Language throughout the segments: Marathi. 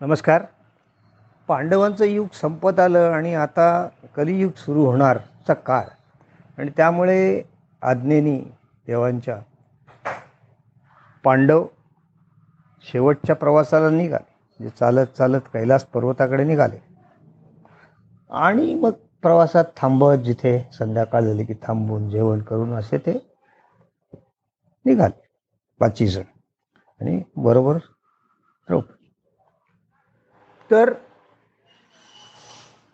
नमस्कार. पांडवांचं युग संपत आलं आणि आता कलियुग सुरू होणारचा काळ. आणि त्यामुळे आज्ञेनी देवांच्या पांडव शेवटच्या प्रवासाला निघाले. म्हणजे चालत चालत कैलास पर्वताकडे निघाले. आणि मग प्रवासात थांबत जिथे संध्याकाळ झाली की थांबून जेवण करून असे ते निघाले. पाचवी जण. आणि बरोबर द्रौपदी तर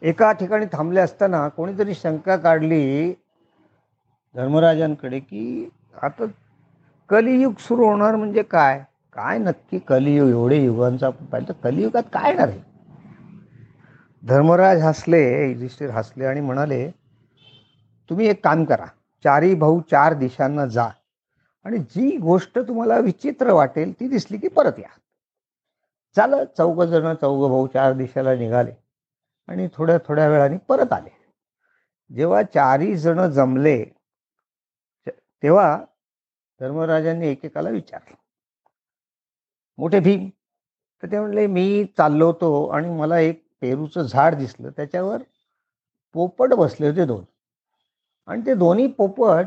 एका ठिकाणी थांबले असताना कोणीतरी शंका काढली धर्मराजांकडे की आता कलियुग सुरू होणार म्हणजे काय? काय नक्की कलियुग? एवढे युगांचा आपण पाहिलं कलियुगात काय येणार आहे? धर्मराज हसले युधिष्ठिर हसले आणि म्हणाले तुम्ही एक काम करा चारही भाऊ चार दिशांना जा आणि जी गोष्ट तुम्हाला विचित्र वाटेल ती दिसली की परत या. चालत चौघजणं चौघ भाऊ चार दिशेला निघाले आणि थोड्या थोड्या वेळाने परत आले. जेव्हा चारही जण जमले तेव्हा धर्मराजांनी एकेकाला विचारलं. मोठे भीम तर ते म्हणले मी चाललो होतो आणि मला एक पेरूचं झाड दिसलं. त्याच्यावर पोपट बसले होते दोन. आणि ते दोन्ही पोपट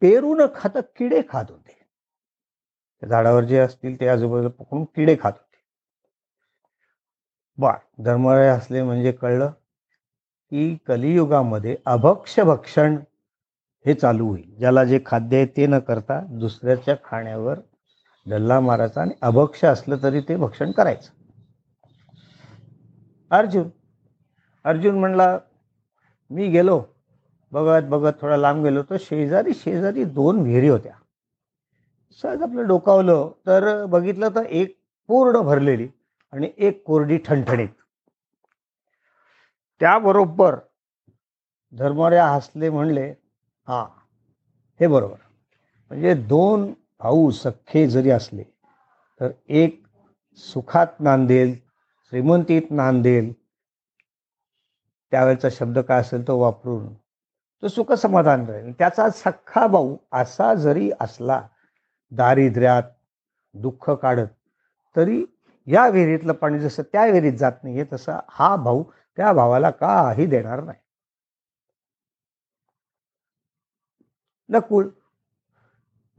पेरू न खाता किडे खात होते. त्या झाडावर जे असतील ते आजूबाजूला पकडून किडे खात होते. बर धर्मराय असले म्हणजे कळलं की कलियुगामध्ये अभक्ष भक्षण हे चालू होईल. ज्याला जे खाद्य आहे ते न करता दुसऱ्याच्या खाण्यावर डल्ला मारायचा आणि अभक्ष असलं तरी ते भक्षण करायचं. अर्जुन अर्जुन म्हणला मी गेलो. बघत बघत थोडा लांब गेलो तर शेजारी शेजारी दोन विहिरी होत्या. सहज आपलं डोकावलं तर बघितलं तर एक पूर्ण भरलेली आणि एक कोरडी ठणठणीत. त्याबरोबर धर्मऱ्या हसले म्हणले हा हे बरोबर. म्हणजे दोन भाऊ सख्खे जरी असले तर एक सुखात नांदेल श्रीमंतीत नांदेल. त्यावेळेचा शब्द काय असेल तो वापरून तो सुख समाधान राहील त्याचा सख्खा भाऊ असा जरी असला दारिद्र्यात दुःख काढत तरी या विहिरीतलं पाणी जसं त्या विहिरीत जात नाहीये तसं हा भाऊ त्या भावाला काही देणार नाही. नकुळ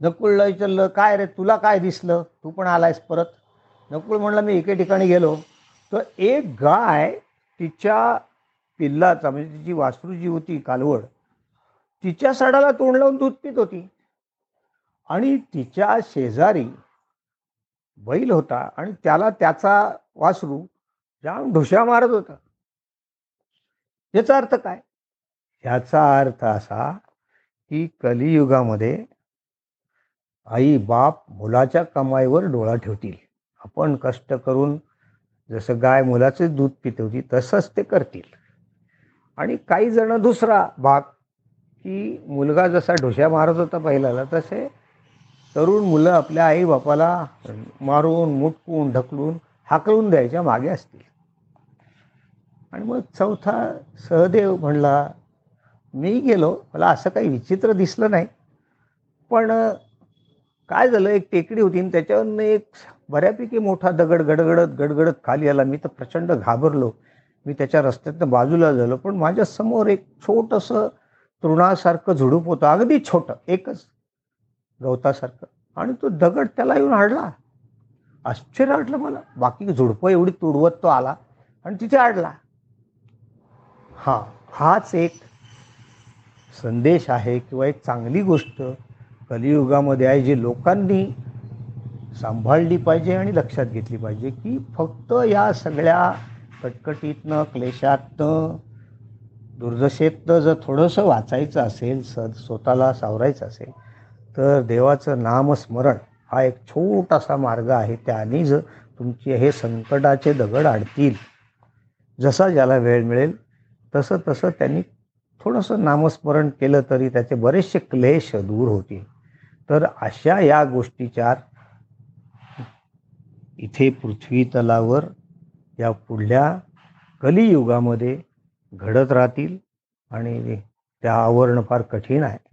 नकुळला विचारलं काय रे तुला काय दिसलं? तू पण आलायस परत. नकुळ म्हणलं मी एके ठिकाणी गेलो. तर एक गाय तिच्या पिल्लाचा म्हणजे तिची वासरू जी होती कालवड तिच्या सडाला तोंड लावून दूध पित होती. आणि तिच्या शेजारी बैल होता आणि त्याला त्याचा वासरू जाम ढुशा मारत होता. याचा अर्थ काय? ह्याचा अर्थ असा की कलियुगामध्ये आई बाप मुलाच्या कमाईवर डोळा ठेवतील. आपण कष्ट करून जसं गाय मुलाचे दूध पितवती तसंच ते करतील. आणि काही जण दुसरा भाग की मुलगा जसा ढोश्या मारत होता पहिल्याला तसे तरुण मुलं आपल्या आई बापाला मारून मुटकून ढकलून हाकलून द्यायच्या मागे असतील. आणि मग चौथा सहदेव म्हणला मी गेलो मला असं काही विचित्र दिसलं नाही. पण काय झालं? एक टेकडी होती आणि त्याच्यावरनं एक बऱ्यापैकी मोठा दगड गडगडत गडगडत खाली आला. मी तर प्रचंड घाबरलो. मी त्याच्या रस्त्यातनं बाजूला झालो. पण माझ्यासमोर एक छोटंसं तृणासारखं झुडूप होतं. अगदी छोटं एकच गवतासारखं आणि तो दगड त्याला येऊन हाडला आश्चर्य वाटलं मला. बाकी झुडपं एवढी तुडवत तो आला आणि तिथे आडला. हा हाच एक संदेश आहे किंवा एक चांगली गोष्ट कलियुगामध्ये आहे जी लोकांनी सांभाळली पाहिजे आणि लक्षात घेतली पाहिजे की फक्त या सगळ्या कटकटीतनं क्लेशातनं दुर्दशेतनं जर थोडंसं वाचायचं असेल स स्वतःला सावरायचं असेल तर देवाचं नामस्मरण हा एक छोटासा मार्ग आहे. त्याने जर तुमचे हे संकटाचे दगड आडतील. जसा ज्याला वेळ मिळेल तसं तसं त्यांनी थोडंसं नामस्मरण केलं तरी त्याचे बरेचसे क्लेश दूर होतील. तर अशा या गोष्टीच्या इथे पृथ्वी तलावर या पुढल्या कलियुगामध्ये घडत राहतील आणि त्या आवरणं फार कठीण आहे.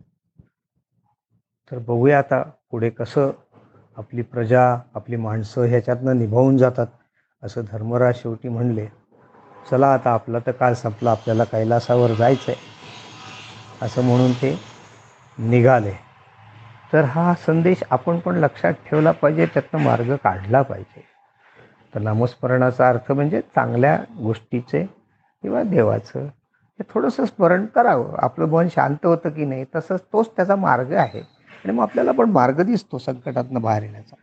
तर बघूया आता पुढे कसं आपली प्रजा आपली माणसं ह्याच्यातनं निभावून जातात असं धर्मराज शेवटी म्हणले. चला आता आपला तर काळ संपला आपल्याला कैलासावर जायचं आहे असं म्हणून ते निघाले. तर हा संदेश आपण पण लक्षात ठेवला पाहिजे त्यातनं मार्ग काढला पाहिजे. तर नामस्मरणाचा अर्थ म्हणजे चांगल्या गोष्टीचे किंवा देवाचं हे थोडंसं स्मरण करावं. आपलं मन शांत होतं की नाही तसंच तोच त्याचा मार्ग आहे. आणि मग आपल्याला पण मार्ग दिसतो संकटातनं बाहेर येण्याचा.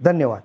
धन्यवाद.